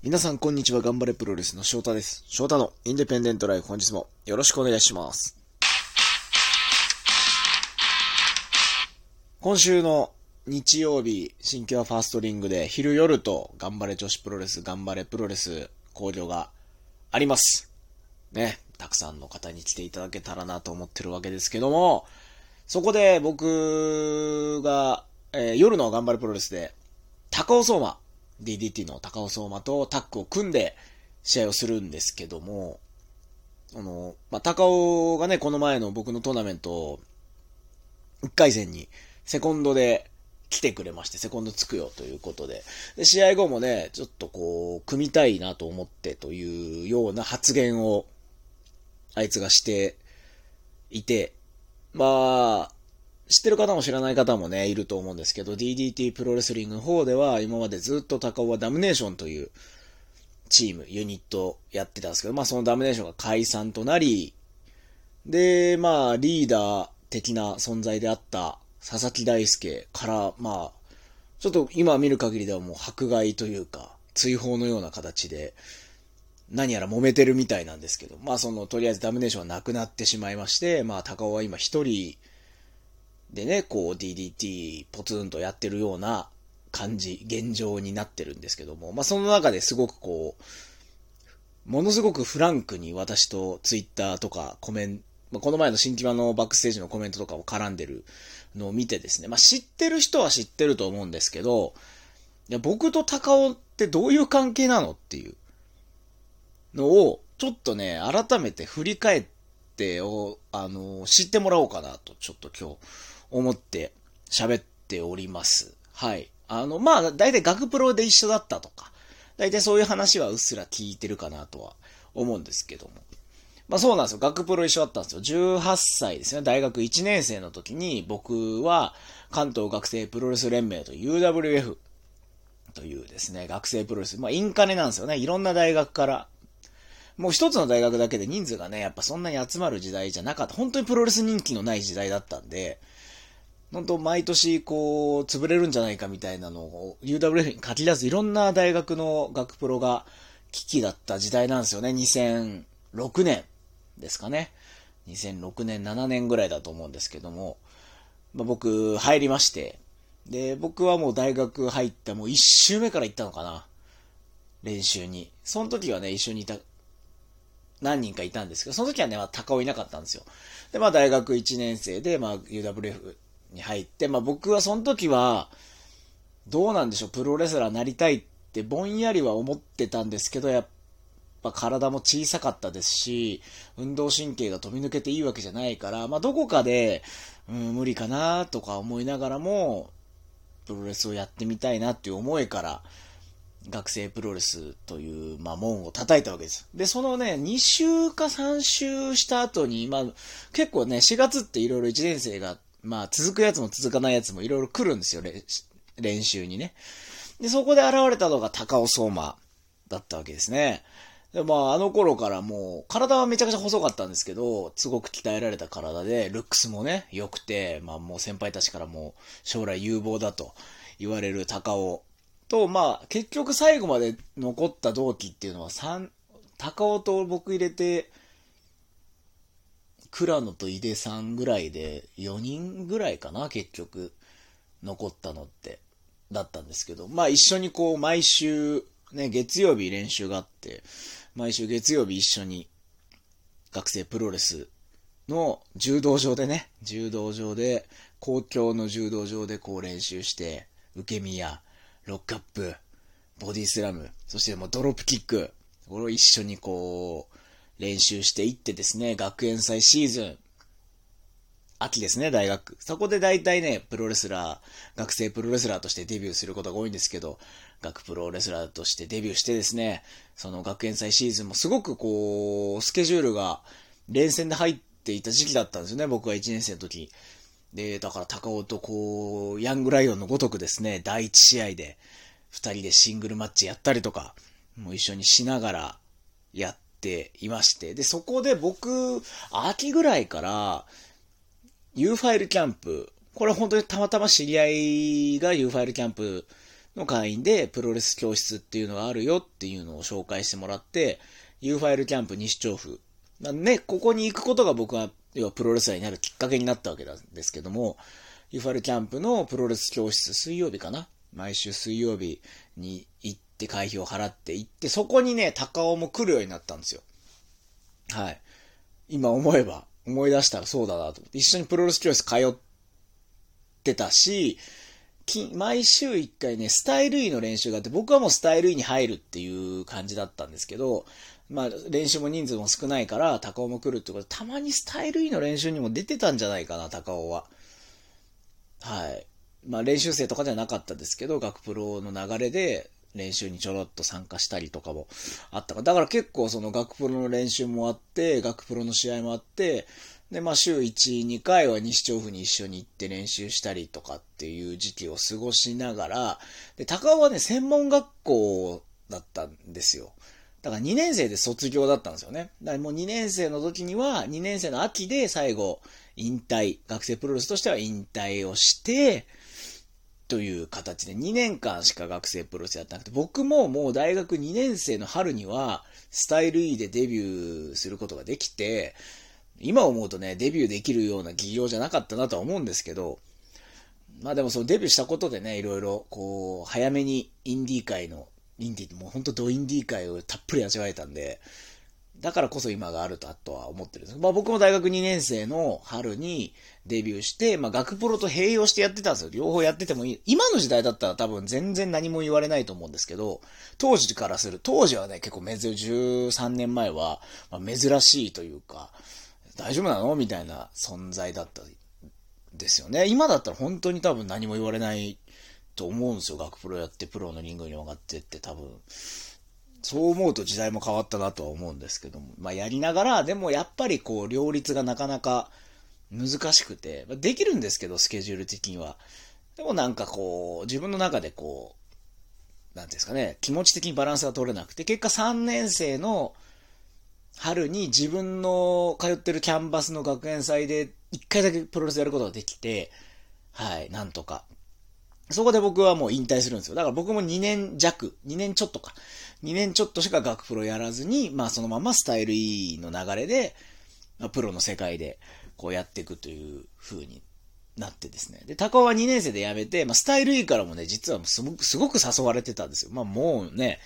皆さんこんにちは、頑張れプロレスの翔太です。翔太のインデペンデントライフ本日もよろしくお願いします。今週の日曜日、新京ファーストリングで昼夜と頑張れ女子プロレス、頑張れプロレス工場があります。ね、たくさんの方に来ていただけたらなと思ってるわけですけども、そこで僕が、えー夜の頑張れプロレスで、高尾相馬、DDT の高尾相馬とタッグを組んで試合をするんですけども、あの、まあ、高尾がね、この前の僕のトーナメント、1回戦にセコンドで来てくれまして、セコンドつくよということで、で、試合後もね、ちょっとこう、組みたいなと思ってというような発言を、あいつがしていて、まあ、知ってる方も知らない方もね、いると思うんですけど、DDT プロレスリングの方では、今までずっと高尾はダムネーションというチーム、ユニットやってたんですけど、まあそのダムネーションが解散となり、で、まあリーダー的な存在であった佐々木大輔から、まあ、ちょっと今見る限りではもう迫害というか、追放のような形で、何やら揉めてるみたいなんですけど、まあその、とりあえずダムネーションはなくなってしまいまして、まあ高尾は今一人でね、こう DDT ポツンとやってるような感じ、現状になってるんですけども、まあその中ですごくこう、ものすごくフランクに私とツイッターとかコメント、まあ、この前の新木場のバックステージのコメントとかを絡んでるのを見てですね、まあ知ってる人は知ってると思うんですけど、いや僕と高尾ってどういう関係なのっていうのを、ちょっとね、改めて振り返ってを、あの、知ってもらおうかなと、ちょっと今日。思って喋っております。はい。あの、まあ、大体学プロで一緒だったとか、大体そういう話はうっすら聞いてるかなとは思うんですけども。まあそうなんですよ。学プロ一緒だったんですよ。18歳ですね。大学1年生の時に僕は関東学生プロレス連盟と UWF というですね、学生プロレス。まあインカネなんですよね。いろんな大学からもう一つの大学だけで人数がね、やっぱそんなに集まる時代じゃなかった。本当にプロレス人気のない時代だったんで、本当毎年こう、潰れるんじゃないかみたいなのを UWF に限らずいろんな大学の学プロが危機だった時代なんですよね。2006年ですかね。2006年、7年ぐらいだと思うんですけども、まあ、僕入りまして、で、僕はもう大学入ってもう1周目から行ったのかな。練習に。その時はね、一緒にいた何人かいたんですけど、その時はね、まあ、高尾いなかったんですよ。で、まあ、大学1年生で、まあ、UWF に入って、まあ、僕はその時は、どうなんでしょう、プロレスラーなりたいってぼんやりは思ってたんですけど、やっぱ体も小さかったですし、運動神経が飛び抜けていいわけじゃないから、まあ、どこかで、うん、無理かなとか思いながらも、プロレスをやってみたいなっていう思いから、学生プロレスという、まあ、門を叩いたわけです。で、そのね、2週か3週した後に、まあ、結構ね、4月っていろいろ1年生が、まあ、続くやつも続かないやつもいろいろ来るんですよ、練習にね。で、そこで現れたのが高尾相馬だったわけですね。で、まあ、あの頃からもう、体はめちゃくちゃ細かったんですけど、すごく鍛えられた体で、ルックスもね、良くて、まあもう先輩たちからも将来有望だと言われる高尾と、まあ、結局最後まで残った同期っていうのは3、高尾と僕入れて、倉野と井出さんぐらいで、4人ぐらいかな、結局、残ったのって、だったんですけど、まあ一緒にこう、毎週、ね、月曜日練習があって、毎週月曜日一緒に、学生プロレスの柔道場でね、柔道場で、公共の柔道場でこう練習して、受け身や、ロックアップ、ボディスラム、そしてもうドロップキック、これを一緒にこう、練習していってですね、学園祭シーズン、秋ですね、大学。そこで大体ね、プロレスラー、学生プロレスラーとしてデビューすることが多いんですけど、学プロレスラーとしてデビューしてですね、その学園祭シーズンもすごくこう、スケジュールが連戦で入っていた時期だったんですよね、僕は1年生の時。で、だから高尾とこう、ヤングライオンのごとくですね、第一試合で二人でシングルマッチやったりとか、もう一緒にしながらやっていまして、で、そこで僕、秋ぐらいから、U ファイルキャンプ、これ本当にたまたま知り合いが U ファイルキャンプの会員でプロレス教室っていうのがあるよっていうのを紹介してもらって、U ファイルキャンプ西調布。まあね、ここに行くことが僕は、要はプロレスラーになるきっかけになったわけなんですけども、ユーファイルキャンプのプロレス教室、水曜日かな？毎週水曜日に行って会費を払って行って、そこにね、高尾も来るようになったんですよ。はい。今思えば、思い出したらそうだなと思って、一緒にプロレス教室通ってたし、毎週一回ね、スタイル E の練習があって、僕はもうスタイル E に入るっていう感じだったんですけど、まあ練習も人数も少ないから、高尾も来るってことで、たまにスタイル E の練習にも出てたんじゃないかな、高尾は。はい。まあ練習生とかじゃなかったですけど、学プロの流れで練習にちょろっと参加したりとかもあったか、だから結構その学プロの練習もあって、学プロの試合もあって、で、まあ週1、2回は西調布に一緒に行って練習したりとかっていう時期を過ごしながら、で、高尾はね、専門学校だったんですよ。だから2年生で卒業だったんですよね。だからもう2年生の時には、2年生の秋で最後、引退、学生プロレスとしては引退をして、という形で2年間しか学生プロレスやってなくて、僕ももう大学2年生の春には、スタイル E でデビューすることができて、今思うとね、デビューできるような企業じゃなかったなとは思うんですけど、まあでもそのデビューしたことでね、いろいろこう、早めにインディー界の、インディーってもうほんとドインディー界をたっぷり味わえたんで、だからこそ今があるととは思ってるんです。まあ僕も大学2年生の春にデビューして、まあ学プロと併用してやってたんですよ。両方やっててもいい。今の時代だったら多分全然何も言われないと思うんですけど、当時からする、当時はね、結構珍しい、13年前は、まあ、珍しいというか、大丈夫なの？みたいな存在だったですよね。今だったら本当に多分何も言われないと思うんですよ。学プロやってプロのリングに上がってって多分。そう思うと時代も変わったなとは思うんですけども。まあやりながら、でもやっぱりこう両立がなかなか難しくて、まあ、できるんですけど、スケジュール的には。でもなんかこう、自分の中でこう、なんですかね、気持ち的にバランスが取れなくて、結果3年生の春に自分の通ってるキャンバスの学園祭で1回だけプロレスやることができて、はい、なんとか。そこで僕はもう引退するんですよ。だから僕も2年弱、2年ちょっとか。2年ちょっとしか学プロやらずに、まあそのままスタイル E の流れで、まあ、プロの世界でこうやっていくという風になってですね。で、高尾は2年生で辞めて、まあスタイル E からもね、実はすごく、すごく誘われてたんですよ。まあもうね、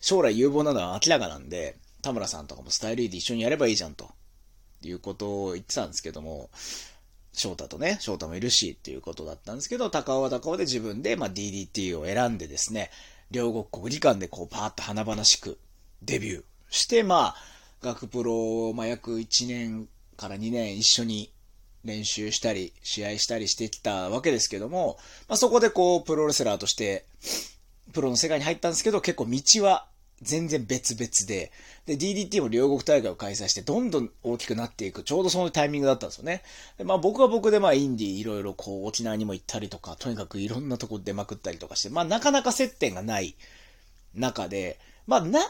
将来有望なのは明らかなんで、田村さんとかもスタイル E で一緒にやればいいじゃんと、いうことを言ってたんですけども、翔太とね、翔太もいるしっていうことだったんですけど、高尾は高尾で自分で、まあ、DDT を選んでですね、両国国技館でこうパーッと華々しくデビューして、まあ、学プロを、まあ、約1年から2年一緒に練習したり、試合したりしてきたわけですけども、まあ、そこでこう、プロレスラーとして、プロの世界に入ったんですけど、結構道は全然別々で、で、DDT も両国大会を開催して、どんどん大きくなっていく、ちょうどそのタイミングだったんですよね。で、まあ僕は僕でまあインディーいろいろこう沖縄にも行ったりとか、とにかくいろんなとこ出まくったりとかして、まあなかなか接点がない中で、まあな、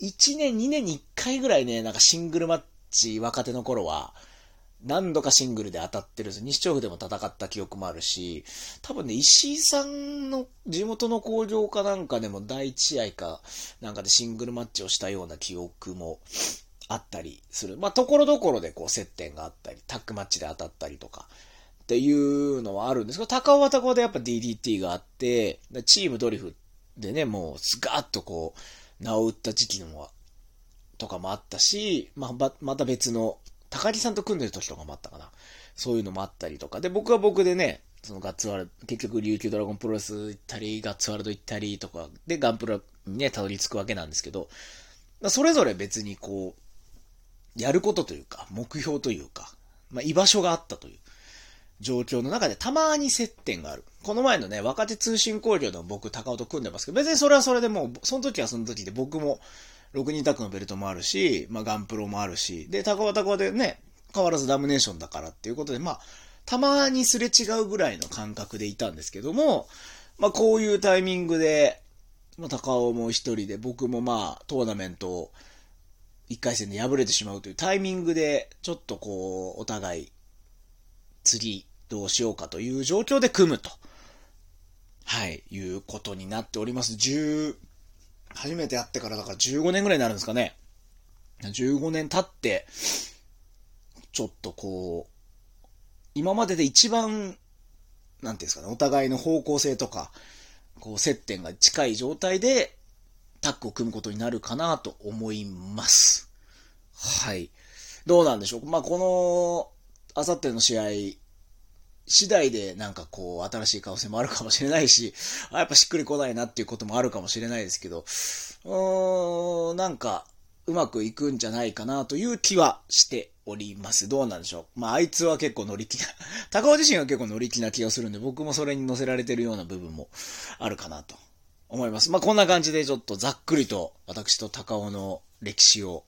1年2年に1回ぐらいね、なんかシングルマッチ若手の頃は、何度かシングルで当たってるんです西調布でも戦った記憶もあるし、多分ね、石井さんの地元の工場かなんかでも第一試合かなんかでシングルマッチをしたような記憶もあったりする。まあ、ところどころでこう接点があったり、タッグマッチで当たったりとか、っていうのはあるんですけど、高尾は高尾でやっぱ DDT があって、チームドリフでね、もうスガーッとこう、名を打った時期のとかもあったし、まあ、また別の高木さんと組んでる時とかもあったかな。そういうのもあったりとか。で、僕は僕でね、そのガッツワールド、結局琉球ドラゴンプロレス行ったり、ガッツワールド行ったりとか、で、ガンプロにね、たどり着くわけなんですけど、それぞれ別にこう、やることというか、目標というか、まあ、居場所があったという状況の中でたまに接点がある。この前のね、若手通信工業でも僕、高尾と組んでますけど、別にそれはそれでもう、その時はその時で僕も6人タッグのベルトもあるし、まあ、ガンプロもあるし、で、高は高でね、変わらずダムネーションだからっていうことで、まあ、たまにすれ違うぐらいの感覚でいたんですけども、まあ、こういうタイミングで、まあ、高尾も一人で、僕もまあ、トーナメントを1回戦で敗れてしまうというタイミングで、ちょっとこう、お互い、次、どうしようかという状況で組むと。はい、いうことになっております。初めて会ってからだから15年ぐらいになるんですかね。15年経って、ちょっとこう、今までで一番、なんていうんですかね、お互いの方向性とか、こう、接点が近い状態で、タッグを組むことになるかなと思います。はい。どうなんでしょう。まあ、この、あさっての試合、次第でなんかこう、新しい可能性もあるかもしれないし、あやっぱしっくりこないなっていうこともあるかもしれないですけど、うーん、なんか、うまくいくんじゃないかなという気はしております。どうなんでしょう。まあ、あいつは結構乗り気な、高尾自身は結構乗り気な気がするんで、僕もそれに乗せられてるような部分もあるかなと思います。まあ、こんな感じでちょっとざっくりと私と高尾の歴史を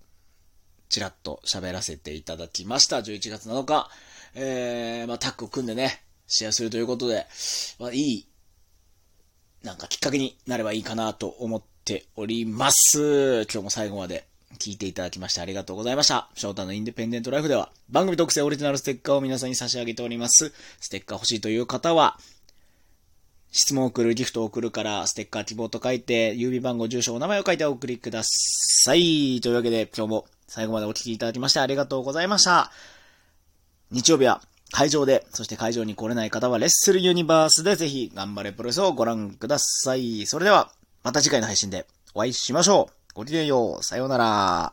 ちらっと喋らせていただきました。11月7日、えー、まあ、タッグを組んでね、試合するということで、まあ、いい、なんかきっかけになればいいかなと思っております。今日も最後まで聞いていただきましてありがとうございました。翔太のインディペンデントライフでは番組特製オリジナルステッカーを皆さんに差し上げております。ステッカー欲しいという方は、質問を送る、ギフトを送るから、ステッカー希望と書いて、郵便番号、住所、お名前を書いてお送りください。というわけで、今日も最後までお聴きいただきましてありがとうございました。日曜日は会場で、そして会場に来れない方はレッスルユニバースでぜひ頑張れプロレスをご覧ください。それでは、また次回の配信でお会いしましょう。ごきげんよう。さようなら。